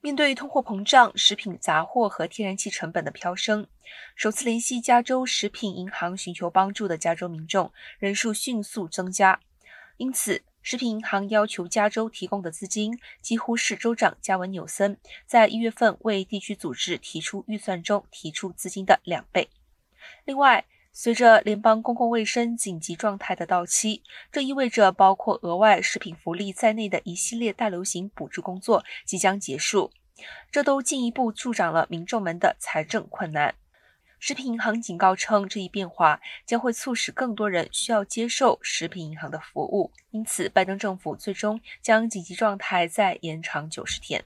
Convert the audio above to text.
面对通货膨胀、食品杂货和天然气成本的飙升，首次联系加州食品银行寻求帮助的加州民众人数迅速增加。因此，食品银行要求加州提供的资金几乎是州长加文纽森在一月份为地区组织提出预算中提出资金的两倍。另外，随着联邦公共卫生紧急状态的到期，这意味着包括额外食品福利在内的一系列大流行补助工作即将结束，这都进一步助长了民众们的财政困难。食品银行警告称，这一变化将会促使更多人需要接受食品银行的服务，因此拜登政府最终将紧急状态再延长九十天。